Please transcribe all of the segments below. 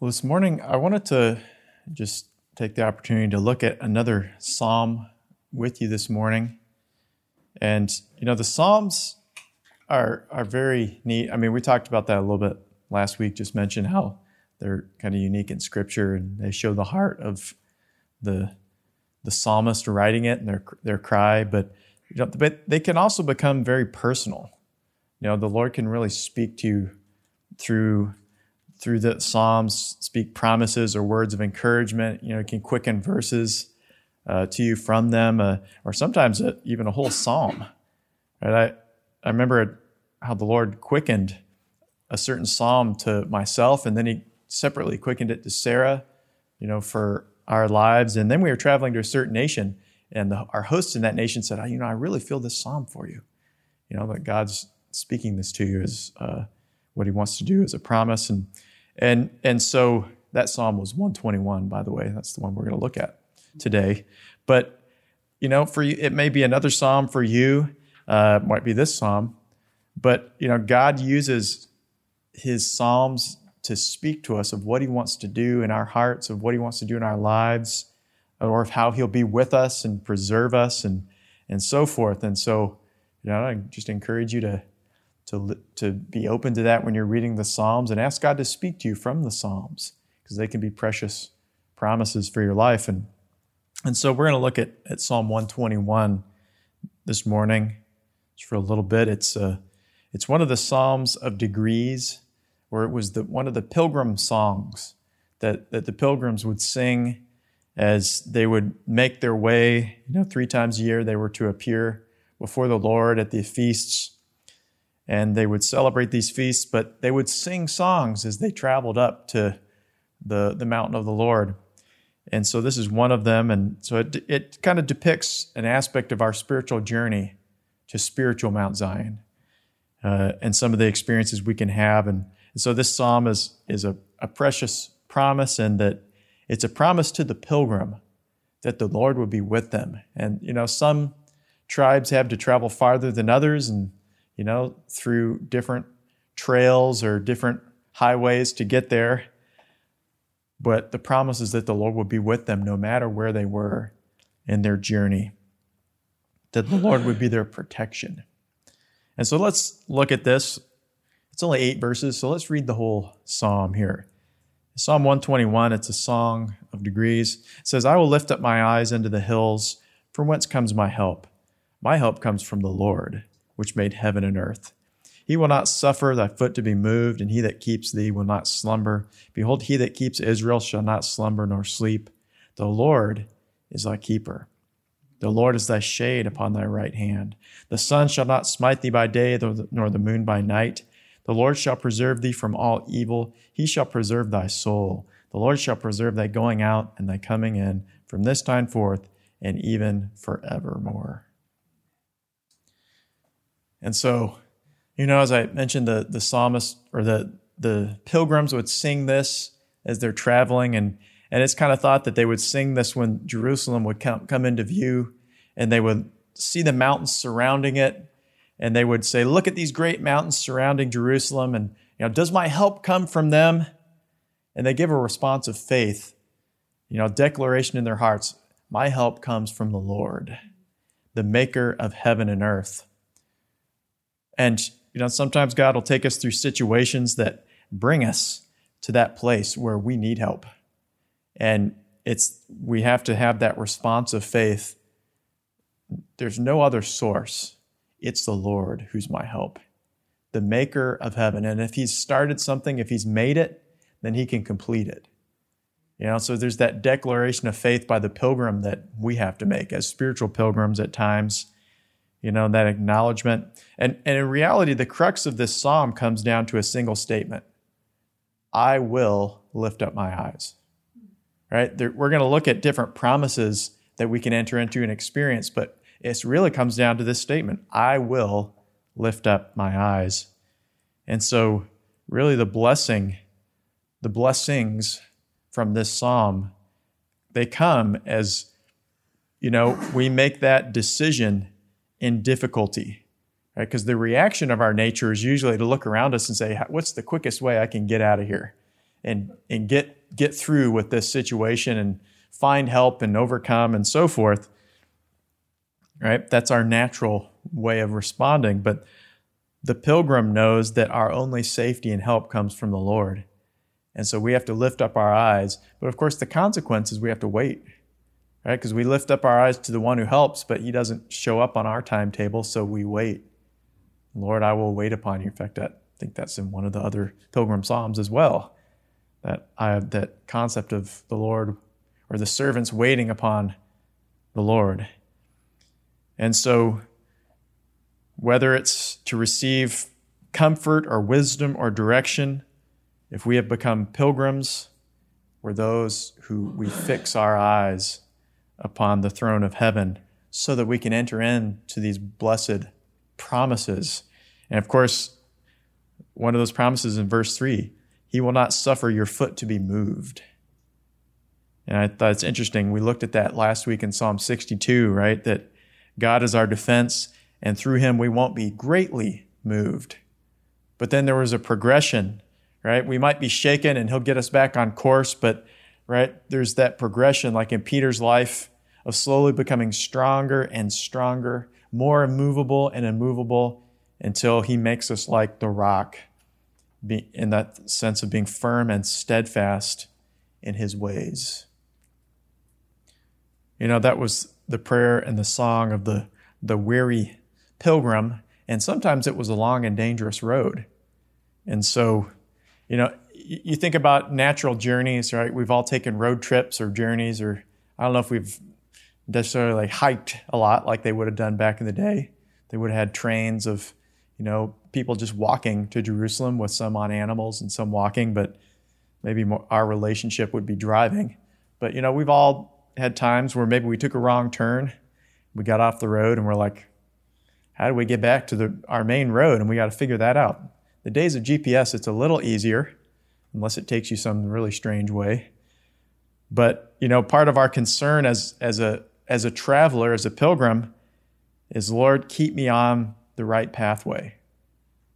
Well, this morning I wanted to just take the opportunity to look at another psalm with you this morning. And, you know, the psalms are, are very neat. I mean, we talked about that a little bit last week, just mentioned how they're kind of unique in scripture and they show the heart of the, the psalmist writing it and their, their cry. But, you know, but they can also become very personal. You know, the Lord can really speak to you through through the Psalms, speak promises or words of encouragement. You know, it can quicken verses uh, to you from them, uh, or sometimes a, even a whole psalm. Right? I I remember how the Lord quickened a certain psalm to myself, and then He separately quickened it to Sarah. You know, for our lives, and then we were traveling to a certain nation, and the, our host in that nation said, "You know, I really feel this psalm for you. You know, that God's speaking this to you is uh, what He wants to do as a promise." And and, and so that psalm was 121, by the way. That's the one we're going to look at today. But, you know, for you, it may be another psalm for you, uh, might be this psalm. But, you know, God uses his psalms to speak to us of what he wants to do in our hearts, of what he wants to do in our lives, or of how he'll be with us and preserve us and, and so forth. And so, you know, I just encourage you to to, to be open to that when you're reading the Psalms and ask God to speak to you from the Psalms because they can be precious promises for your life. And, and so we're going to look at, at Psalm 121 this morning for a little bit. It's, uh, it's one of the Psalms of degrees, where it was the, one of the pilgrim songs that, that the pilgrims would sing as they would make their way. You know, three times a year they were to appear before the Lord at the feasts and they would celebrate these feasts, but they would sing songs as they traveled up to the, the mountain of the Lord. And so this is one of them. And so it, it kind of depicts an aspect of our spiritual journey to spiritual Mount Zion uh, and some of the experiences we can have. And, and so this psalm is, is a, a precious promise and that it's a promise to the pilgrim that the Lord would be with them. And, you know, some tribes have to travel farther than others and you know, through different trails or different highways to get there. But the promise is that the Lord would be with them no matter where they were in their journey, that the Lord would be their protection. And so let's look at this. It's only eight verses, so let's read the whole psalm here. Psalm 121, it's a song of degrees. It says, I will lift up my eyes into the hills. From whence comes my help? My help comes from the Lord which made heaven and earth. He will not suffer thy foot to be moved, and he that keeps thee will not slumber. Behold, he that keeps Israel shall not slumber nor sleep. The Lord is thy keeper. The Lord is thy shade upon thy right hand. The sun shall not smite thee by day, nor the moon by night. The Lord shall preserve thee from all evil. He shall preserve thy soul. The Lord shall preserve thy going out and thy coming in from this time forth and even forevermore. And so, you know, as I mentioned, the, the psalmist or the, the pilgrims would sing this as they're traveling. And, and it's kind of thought that they would sing this when Jerusalem would come, come into view and they would see the mountains surrounding it. And they would say, Look at these great mountains surrounding Jerusalem. And, you know, does my help come from them? And they give a response of faith, you know, declaration in their hearts My help comes from the Lord, the maker of heaven and earth. And, you know, sometimes God will take us through situations that bring us to that place where we need help. And it's, we have to have that response of faith. There's no other source. It's the Lord who's my help, the maker of heaven. And if he's started something, if he's made it, then he can complete it. You know, so there's that declaration of faith by the pilgrim that we have to make as spiritual pilgrims at times you know, that acknowledgement. And, and in reality, the crux of this psalm comes down to a single statement I will lift up my eyes. Right? There, we're going to look at different promises that we can enter into and experience, but it really comes down to this statement I will lift up my eyes. And so, really, the blessing, the blessings from this psalm, they come as, you know, we make that decision in difficulty. Right? Because the reaction of our nature is usually to look around us and say, what's the quickest way I can get out of here? and, and get, get through with this situation and find help and overcome and so forth. Right? That's our natural way of responding. But the pilgrim knows that our only safety and help comes from the Lord. And so we have to lift up our eyes. But of course, the consequence is we have to wait, right? Because we lift up our eyes to the one who helps, but he doesn't show up on our timetable, so we wait. Lord, I will wait upon you. In fact, I think that's in one of the other pilgrim psalms as well. That I that concept of the Lord or the servants waiting upon the Lord. And so whether it's to receive comfort or wisdom or direction, if we have become pilgrims, we're those who we fix our eyes upon the throne of heaven so that we can enter into these blessed promises. And of course, one of those promises in verse 3 He will not suffer your foot to be moved. And I thought it's interesting. We looked at that last week in Psalm 62, right? That God is our defense, and through Him we won't be greatly moved. But then there was a progression right? We might be shaken and he'll get us back on course, but right, there's that progression like in Peter's life of slowly becoming stronger and stronger, more immovable and immovable until he makes us like the rock in that sense of being firm and steadfast in his ways. You know, that was the prayer and the song of the, the weary pilgrim, and sometimes it was a long and dangerous road. And so you know, you think about natural journeys, right? We've all taken road trips or journeys, or I don't know if we've necessarily hiked a lot like they would have done back in the day. They would have had trains of, you know, people just walking to Jerusalem with some on animals and some walking, but maybe more, our relationship would be driving. But, you know, we've all had times where maybe we took a wrong turn, we got off the road, and we're like, how do we get back to the, our main road? And we got to figure that out. The days of GPS, it's a little easier, unless it takes you some really strange way. But you know, part of our concern as as a as a traveler, as a pilgrim, is Lord, keep me on the right pathway.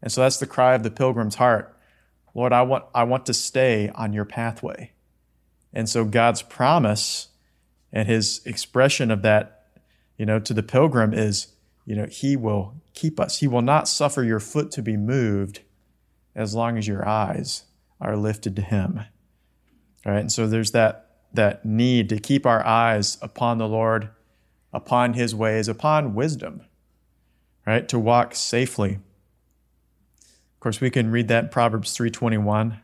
And so that's the cry of the pilgrim's heart. Lord, I want I want to stay on your pathway. And so God's promise and his expression of that, you know, to the pilgrim is, you know, he will keep us. He will not suffer your foot to be moved as long as your eyes are lifted to Him. All right, and so there's that, that need to keep our eyes upon the Lord, upon His ways, upon wisdom, right? To walk safely. Of course, we can read that in Proverbs 3:21.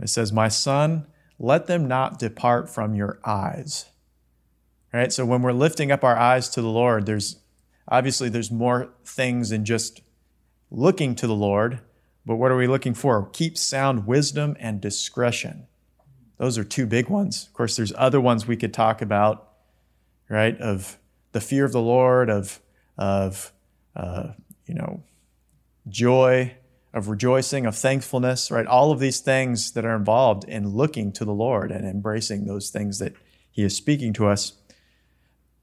It says, "My son, let them not depart from your eyes." All right? So when we're lifting up our eyes to the Lord, there's obviously there's more things than just looking to the Lord, but what are we looking for? Keep sound wisdom and discretion. Those are two big ones. Of course, there's other ones we could talk about, right? Of the fear of the Lord, of, of uh, you know, joy, of rejoicing, of thankfulness, right? All of these things that are involved in looking to the Lord and embracing those things that He is speaking to us.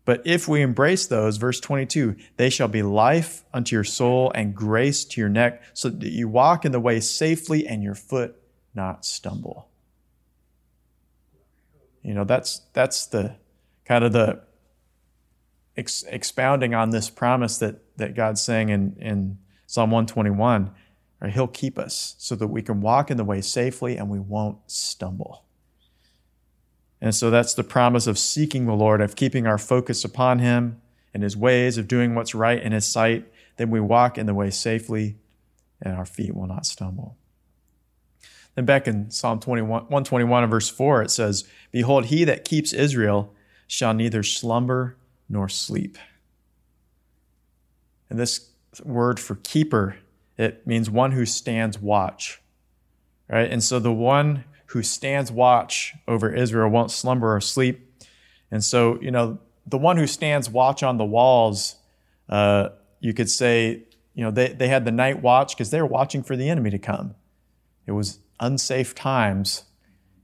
But if we embrace those, verse 22, they shall be life unto your soul and grace to your neck, so that you walk in the way safely and your foot not stumble. You know, that's, that's the kind of the ex- expounding on this promise that, that God's saying in, in Psalm 121. Right? He'll keep us so that we can walk in the way safely and we won't stumble. And so that's the promise of seeking the Lord, of keeping our focus upon Him and His ways, of doing what's right in His sight. Then we walk in the way safely and our feet will not stumble. Then back in Psalm 21, 121 and verse 4, it says, Behold, he that keeps Israel shall neither slumber nor sleep. And this word for keeper, it means one who stands watch. Right? And so the one who stands watch over Israel won't slumber or sleep. And so, you know, the one who stands watch on the walls, uh, you could say, you know, they, they had the night watch because they were watching for the enemy to come. It was unsafe times,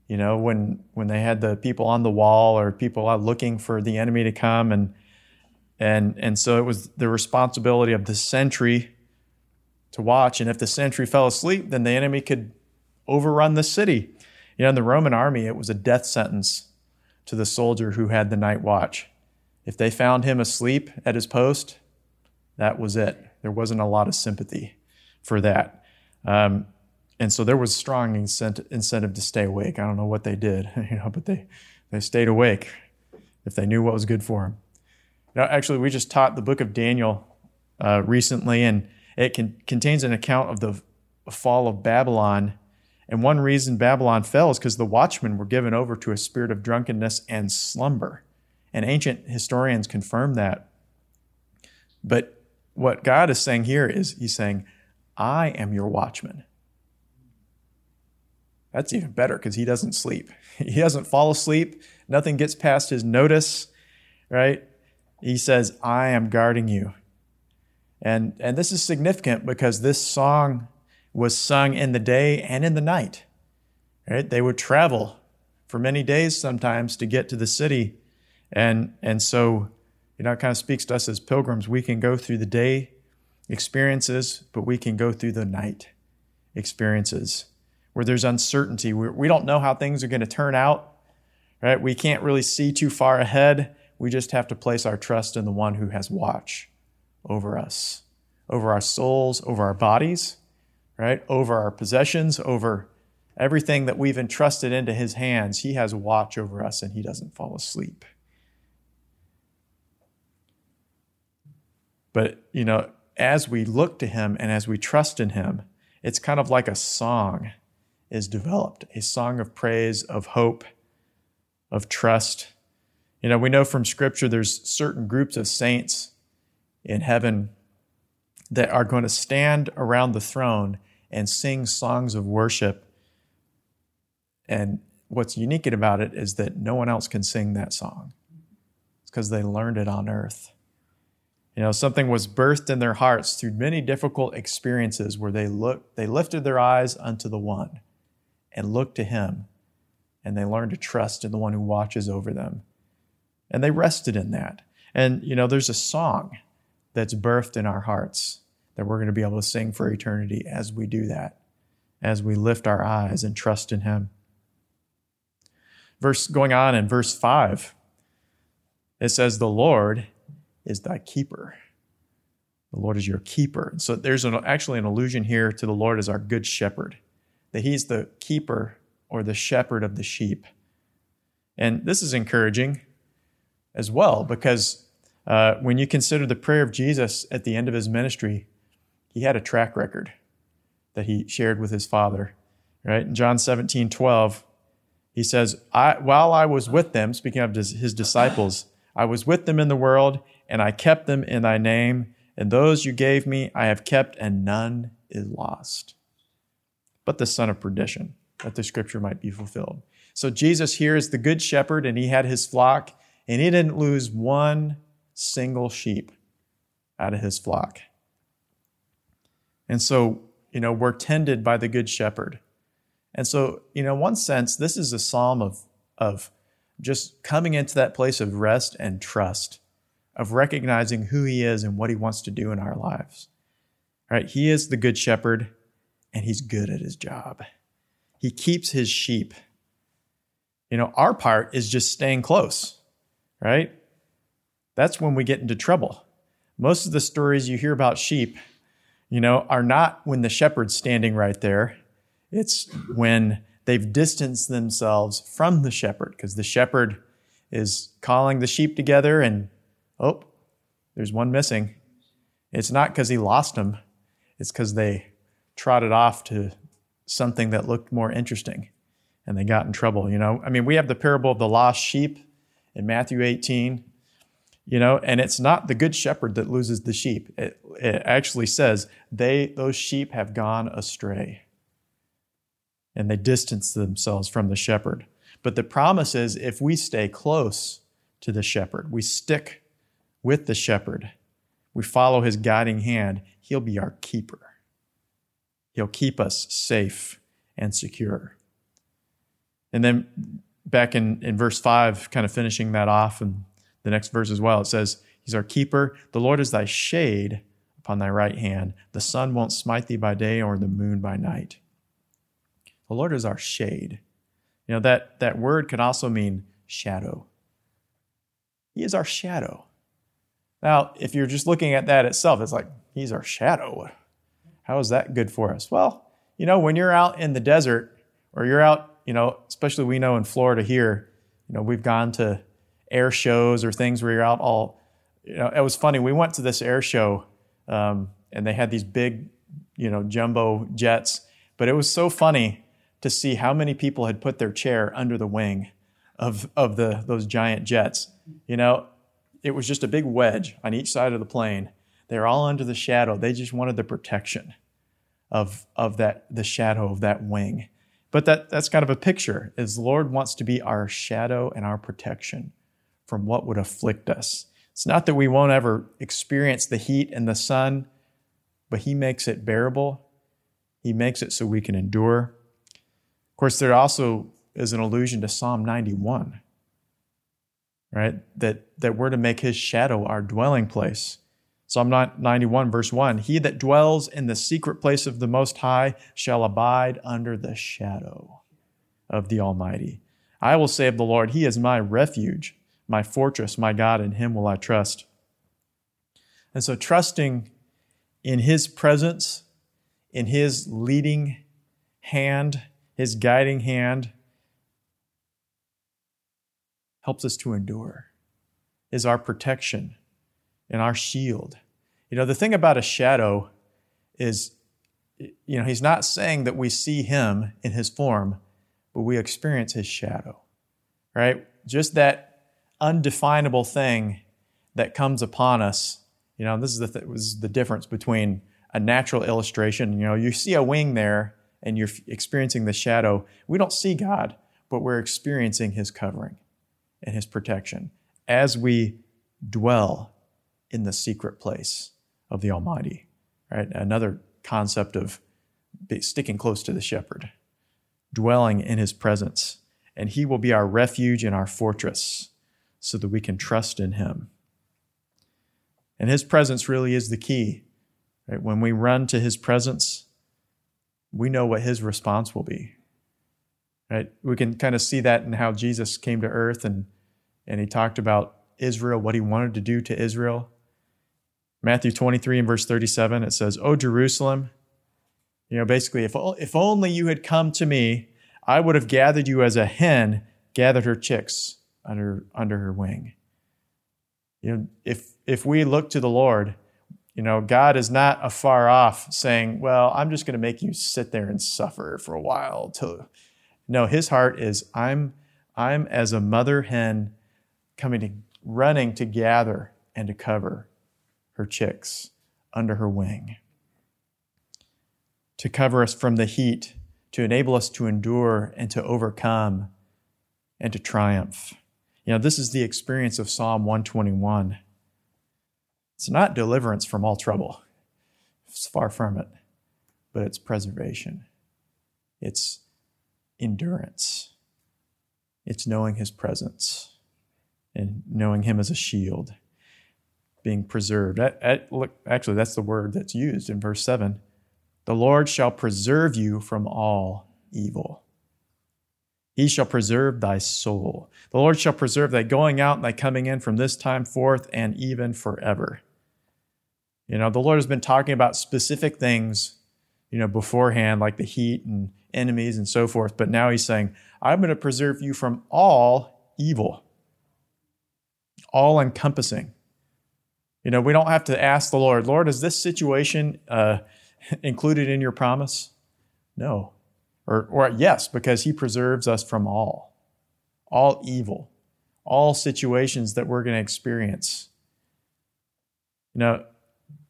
you know, when when they had the people on the wall or people out looking for the enemy to come and and and so it was the responsibility of the sentry to watch. And if the sentry fell asleep, then the enemy could overrun the city. You know, in the Roman army, it was a death sentence to the soldier who had the night watch. If they found him asleep at his post, that was it. There wasn't a lot of sympathy for that. Um, and so there was strong incentive to stay awake. I don't know what they did, you know, but they, they stayed awake if they knew what was good for them. You know, actually, we just taught the book of Daniel uh, recently, and it can, contains an account of the fall of Babylon. And one reason Babylon fell is because the watchmen were given over to a spirit of drunkenness and slumber. And ancient historians confirm that. But what God is saying here is He's saying, I am your watchman. That's even better because he doesn't sleep. He doesn't fall asleep. Nothing gets past his notice, right? He says, I am guarding you. And, and this is significant because this song was sung in the day and in the night. Right? They would travel for many days sometimes to get to the city. And, and so, you know, it kind of speaks to us as pilgrims. We can go through the day experiences, but we can go through the night experiences where there's uncertainty. We, we don't know how things are going to turn out, right? We can't really see too far ahead. We just have to place our trust in the one who has watch over us, over our souls, over our bodies, right? Over our possessions, over everything that we've entrusted into his hands. He has watch over us and he doesn't fall asleep. But, you know, as we look to him and as we trust in him, it's kind of like a song is developed a song of praise, of hope, of trust. You know, we know from Scripture there's certain groups of saints in heaven that are going to stand around the throne and sing songs of worship. And what's unique about it is that no one else can sing that song. It's because they learned it on earth. You know, something was birthed in their hearts through many difficult experiences where they looked, they lifted their eyes unto the one and looked to Him. And they learned to trust in the one who watches over them. And they rested in that. And, you know, there's a song that's birthed in our hearts that we're going to be able to sing for eternity as we do that, as we lift our eyes and trust in Him. Verse going on in verse 5, it says, The Lord is thy keeper. The Lord is your keeper. So there's an, actually an allusion here to the Lord as our good shepherd that he's the keeper or the shepherd of the sheep. And this is encouraging as well because uh, when you consider the prayer of Jesus at the end of his ministry, he had a track record that he shared with his Father. Right? In John 17, 12, he says, I, While I was with them, speaking of his disciples, I was with them in the world, and I kept them in thy name, and those you gave me I have kept, and none is lost but the son of perdition, that the scripture might be fulfilled. So Jesus here is the good shepherd, and he had his flock, and he didn't lose one single sheep out of his flock. And so, you know, we're tended by the good shepherd. And so, you know, in one sense, this is a psalm of, of just coming into that place of rest and trust, of recognizing who he is and what he wants to do in our lives. Right? He is the good shepherd and he's good at his job. He keeps his sheep. You know, our part is just staying close, right? That's when we get into trouble. Most of the stories you hear about sheep, you know, are not when the shepherd's standing right there. It's when they've distanced themselves from the shepherd because the shepherd is calling the sheep together and, oh, there's one missing. It's not because he lost them, it's because they trotted off to something that looked more interesting and they got in trouble. You know, I mean, we have the parable of the lost sheep in Matthew 18, you know, and it's not the good shepherd that loses the sheep. It, it actually says they, those sheep have gone astray and they distance themselves from the shepherd. But the promise is if we stay close to the shepherd, we stick with the shepherd, we follow his guiding hand, he'll be our keeper. He'll keep us safe and secure. And then back in, in verse 5, kind of finishing that off, and the next verse as well, it says, He's our keeper. The Lord is thy shade upon thy right hand. The sun won't smite thee by day or the moon by night. The Lord is our shade. You know, that, that word could also mean shadow. He is our shadow. Now, if you're just looking at that itself, it's like, He's our shadow. How is that good for us? Well, you know, when you're out in the desert or you're out, you know, especially we know in Florida here, you know, we've gone to air shows or things where you're out all, you know, it was funny. We went to this air show um, and they had these big, you know, jumbo jets, but it was so funny to see how many people had put their chair under the wing of, of the, those giant jets. You know, it was just a big wedge on each side of the plane. They're all under the shadow. They just wanted the protection of, of that, the shadow of that wing. But that, that's kind of a picture, is the Lord wants to be our shadow and our protection from what would afflict us. It's not that we won't ever experience the heat and the sun, but He makes it bearable. He makes it so we can endure. Of course, there also is an allusion to Psalm 91, right? That, that we're to make his shadow our dwelling place. Psalm 91, verse 1 He that dwells in the secret place of the Most High shall abide under the shadow of the Almighty. I will say of the Lord, He is my refuge, my fortress, my God, in Him will I trust. And so, trusting in His presence, in His leading hand, his guiding hand helps us to endure, is our protection and our shield. You know, the thing about a shadow is, you know, he's not saying that we see him in his form, but we experience his shadow, right? Just that undefinable thing that comes upon us. You know, this is the, th- the difference between a natural illustration. You know, you see a wing there, and you're experiencing the shadow, we don't see God, but we're experiencing His covering and His protection as we dwell in the secret place of the Almighty. Right? Another concept of sticking close to the shepherd, dwelling in His presence, and He will be our refuge and our fortress so that we can trust in Him. And His presence really is the key. Right? When we run to His presence, we know what his response will be. Right? We can kind of see that in how Jesus came to earth and, and he talked about Israel, what he wanted to do to Israel. Matthew 23 and verse 37, it says, Oh, Jerusalem, you know, basically, if, if only you had come to me, I would have gathered you as a hen gathered her chicks under, under her wing. You know, if, if we look to the Lord, you know, God is not afar off saying, well, I'm just going to make you sit there and suffer for a while no, his heart is I'm I'm as a mother hen coming to running to gather and to cover her chicks under her wing. To cover us from the heat, to enable us to endure and to overcome and to triumph. You know, this is the experience of Psalm 121. It's not deliverance from all trouble, it's far from it, but it's preservation, it's endurance, it's knowing His presence and knowing Him as a shield, being preserved. look, actually, that's the word that's used in verse 7. The Lord shall preserve you from all evil. He shall preserve thy soul. The Lord shall preserve thy going out and thy coming in from this time forth and even forever. You know, the Lord has been talking about specific things, you know, beforehand, like the heat and enemies and so forth. But now he's saying, I'm going to preserve you from all evil, all encompassing. You know, we don't have to ask the Lord, Lord, is this situation uh, included in your promise? No. Or, or yes, because he preserves us from all, all evil, all situations that we're going to experience. You know,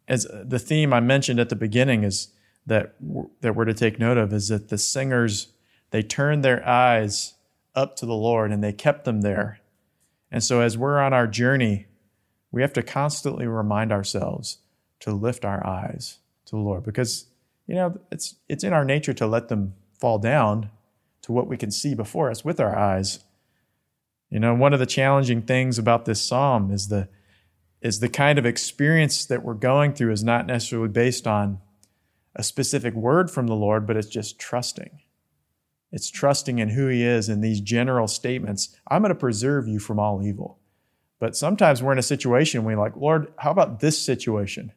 as uh, the theme I mentioned at the beginning is that that we're to take note of is that the singers they turned their eyes up to the Lord and they kept them there. And so as we're on our journey, we have to constantly remind ourselves to lift our eyes to the Lord because you know it's it's in our nature to let them fall down to what we can see before us with our eyes. You know, one of the challenging things about this psalm is the is the kind of experience that we're going through is not necessarily based on a specific word from the Lord, but it's just trusting. It's trusting in who He is in these general statements. I'm going to preserve you from all evil. But sometimes we're in a situation we're like, Lord, how about this situation?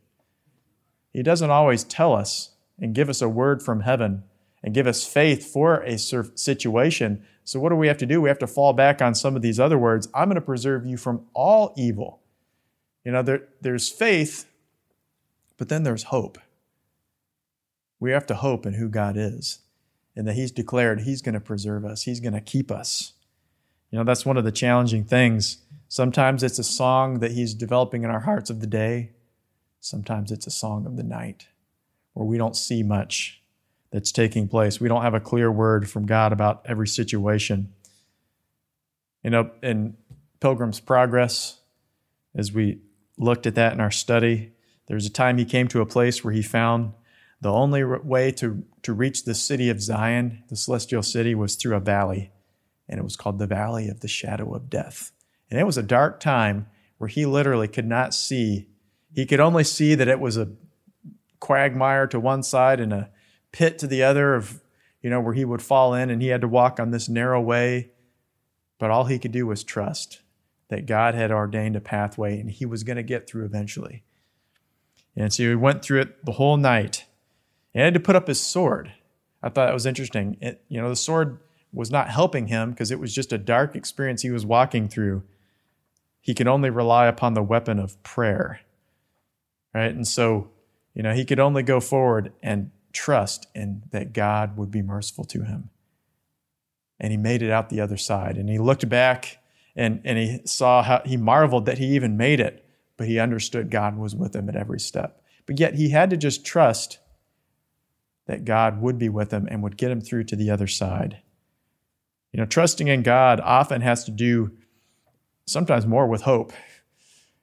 He doesn't always tell us and give us a word from heaven and give us faith for a situation. So, what do we have to do? We have to fall back on some of these other words. I'm going to preserve you from all evil. You know, there, there's faith, but then there's hope. We have to hope in who God is and that He's declared He's going to preserve us, He's going to keep us. You know, that's one of the challenging things. Sometimes it's a song that He's developing in our hearts of the day, sometimes it's a song of the night where we don't see much that's taking place. We don't have a clear word from God about every situation. You know, in Pilgrim's Progress, as we looked at that in our study, there's a time he came to a place where he found the only way to, to reach the city of Zion, the celestial city, was through a valley, and it was called the Valley of the Shadow of Death. And it was a dark time where he literally could not see. He could only see that it was a quagmire to one side and a pit to the other of, you know, where he would fall in and he had to walk on this narrow way. But all he could do was trust that God had ordained a pathway and he was going to get through eventually. And so he went through it the whole night. He had to put up his sword. I thought that was interesting. It, you know, the sword was not helping him because it was just a dark experience he was walking through. He could only rely upon the weapon of prayer. Right? And so, you know, he could only go forward and trust in that God would be merciful to him. And he made it out the other side. And he looked back and, and he saw how he marveled that he even made it, but he understood God was with him at every step. But yet he had to just trust that God would be with him and would get him through to the other side. You know, trusting in God often has to do sometimes more with hope,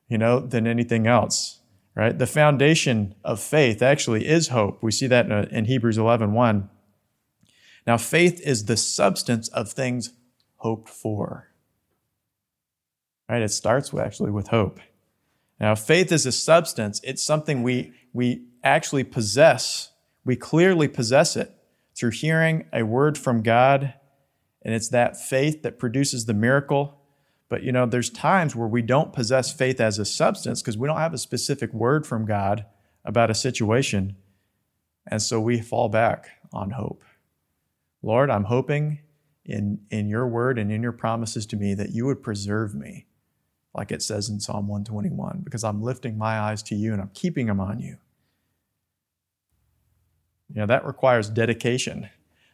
you know, than anything else, right? The foundation of faith actually is hope. We see that in, uh, in Hebrews 11 1. Now, faith is the substance of things hoped for. Right? It starts with, actually with hope. Now, faith is a substance. It's something we, we actually possess we clearly possess it through hearing a word from God, and it's that faith that produces the miracle. But you know, there's times where we don't possess faith as a substance because we don't have a specific word from God about a situation. And so we fall back on hope. Lord, I'm hoping in, in your word and in your promises to me that you would preserve me, like it says in Psalm 121, because I'm lifting my eyes to you and I'm keeping them on you. You know, that requires dedication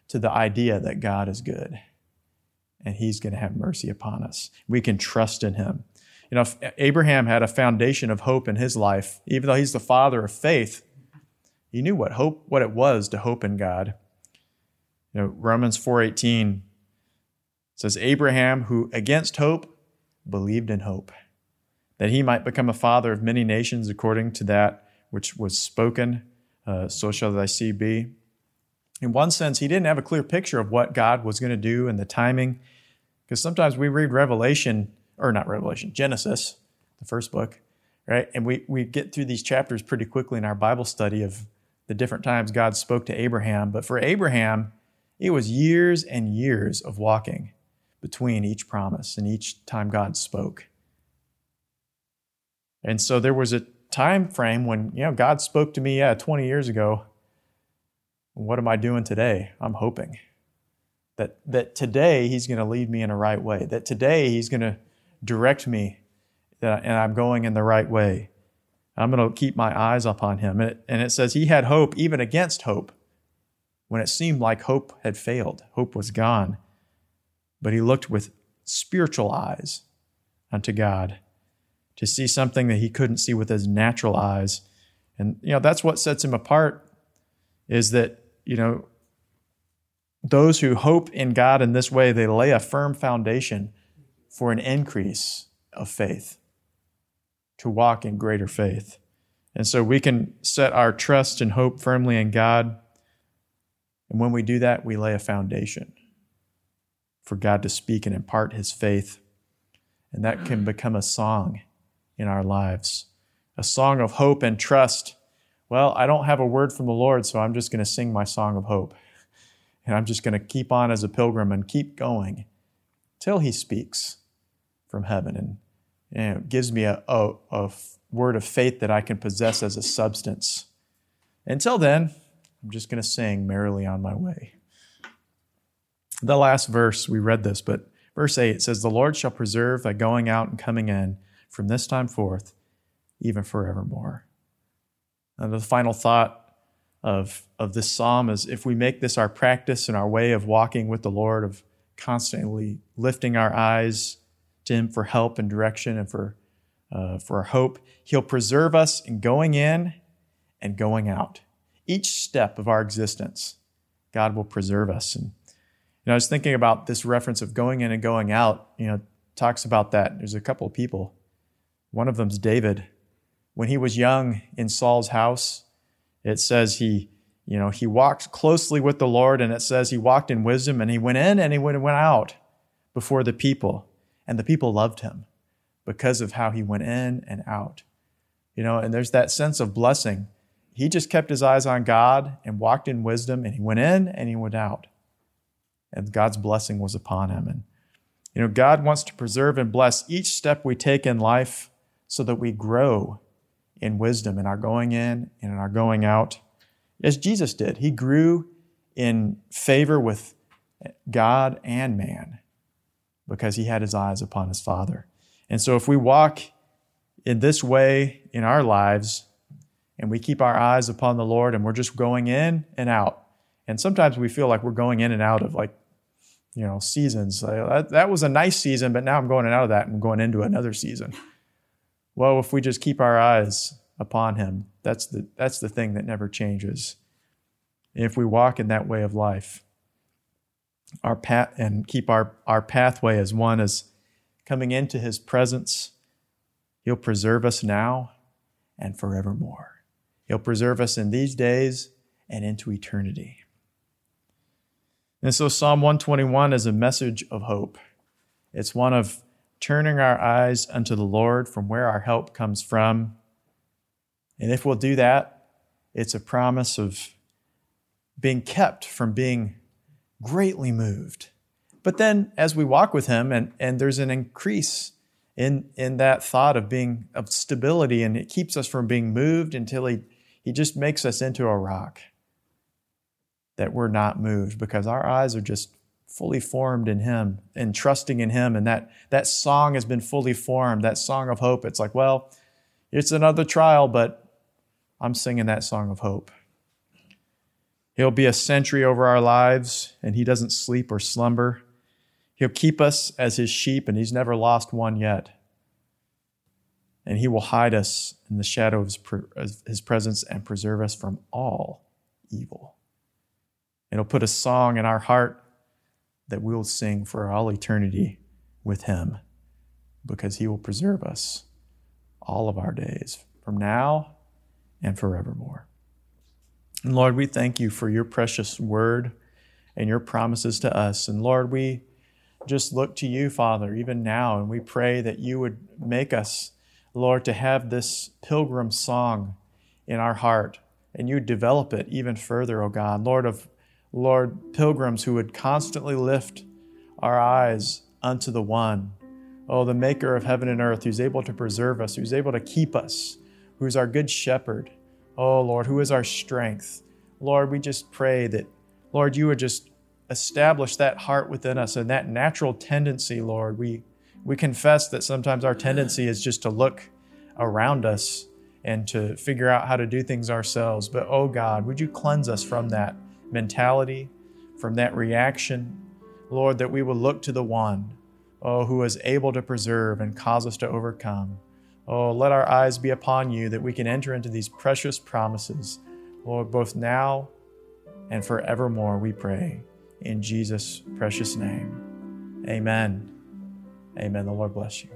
to the idea that God is good and he's going to have mercy upon us. We can trust in him. You know, Abraham had a foundation of hope in his life, even though he's the father of faith. He knew what hope what it was to hope in God. You know, Romans 4:18 says Abraham who against hope believed in hope that he might become a father of many nations according to that which was spoken uh, so shall thy seed be. In one sense, he didn't have a clear picture of what God was going to do and the timing, because sometimes we read Revelation, or not Revelation, Genesis, the first book, right? And we, we get through these chapters pretty quickly in our Bible study of the different times God spoke to Abraham. But for Abraham, it was years and years of walking between each promise and each time God spoke. And so there was a time frame when you know God spoke to me yeah 20 years ago what am I doing today I'm hoping that that today he's going to lead me in a right way that today he's going to direct me and I'm going in the right way. I'm going to keep my eyes upon him. And it says he had hope even against hope when it seemed like hope had failed hope was gone. But he looked with spiritual eyes unto God to see something that he couldn't see with his natural eyes. And you know, that's what sets him apart is that, you know, those who hope in God in this way, they lay a firm foundation for an increase of faith, to walk in greater faith. And so we can set our trust and hope firmly in God. And when we do that, we lay a foundation for God to speak and impart his faith. And that can become a song in our lives. A song of hope and trust. Well, I don't have a word from the Lord, so I'm just going to sing my song of hope. And I'm just going to keep on as a pilgrim and keep going till he speaks from heaven and gives me a, a, a word of faith that I can possess as a substance. Until then, I'm just going to sing merrily on my way. The last verse, we read this, but verse 8 it says, The Lord shall preserve thy going out and coming in from this time forth, even forevermore. And the final thought of, of this psalm is if we make this our practice and our way of walking with the Lord, of constantly lifting our eyes to Him for help and direction and for, uh, for hope, He'll preserve us in going in and going out. Each step of our existence, God will preserve us. And you know, I was thinking about this reference of going in and going out. You know, talks about that. There's a couple of people. One of them's David. When he was young in Saul's house, it says he, you know, he walked closely with the Lord, and it says he walked in wisdom, and he went in and he went out before the people, and the people loved him because of how he went in and out. You know, and there's that sense of blessing. He just kept his eyes on God and walked in wisdom, and he went in and he went out. And God's blessing was upon him. And, you know, God wants to preserve and bless each step we take in life so that we grow in wisdom in our going in and in our going out, as Jesus did. He grew in favor with God and man because he had his eyes upon his Father. And so if we walk in this way in our lives and we keep our eyes upon the Lord and we're just going in and out, and sometimes we feel like we're going in and out of like, you know, seasons. That, that was a nice season, but now I'm going out of that and going into another season. Well, if we just keep our eyes upon him, that's the, that's the thing that never changes. If we walk in that way of life, our path and keep our, our pathway as one as coming into his presence, he'll preserve us now and forevermore. He'll preserve us in these days and into eternity. And so Psalm 121 is a message of hope. It's one of turning our eyes unto the Lord from where our help comes from. And if we'll do that, it's a promise of being kept from being greatly moved. But then as we walk with him and, and there's an increase in, in that thought of being of stability and it keeps us from being moved until he, he just makes us into a rock that we're not moved because our eyes are just fully formed in him and trusting in him. And that that song has been fully formed that song of hope. It's like well it's another trial but i'm singing that song of hope. He'll be a sentry over our lives and he doesn't sleep or slumber. He'll keep us as his sheep and he's never lost one yet. And he will hide us in the shadow of his presence and preserve us from all evil. It'll put a song in our heart that we'll sing for all eternity with Him because He will preserve us all of our days from now and forevermore. And Lord, we thank you for your precious word and your promises to us. And Lord, we just look to you, Father, even now, and we pray that you would make us, Lord, to have this pilgrim song in our heart and you develop it even further, O oh God. Lord, of Lord, pilgrims who would constantly lift our eyes unto the one, oh, the maker of heaven and earth, who's able to preserve us, who's able to keep us, who's our good shepherd. Oh, Lord, who is our strength. Lord, we just pray that, Lord, you would just establish that heart within us and that natural tendency, Lord. We, we confess that sometimes our tendency is just to look around us and to figure out how to do things ourselves. But, oh God, would you cleanse us from that? Mentality, from that reaction, Lord, that we will look to the one, oh, who is able to preserve and cause us to overcome. Oh, let our eyes be upon you that we can enter into these precious promises, Lord, both now and forevermore, we pray. In Jesus' precious name. Amen. Amen. The Lord bless you.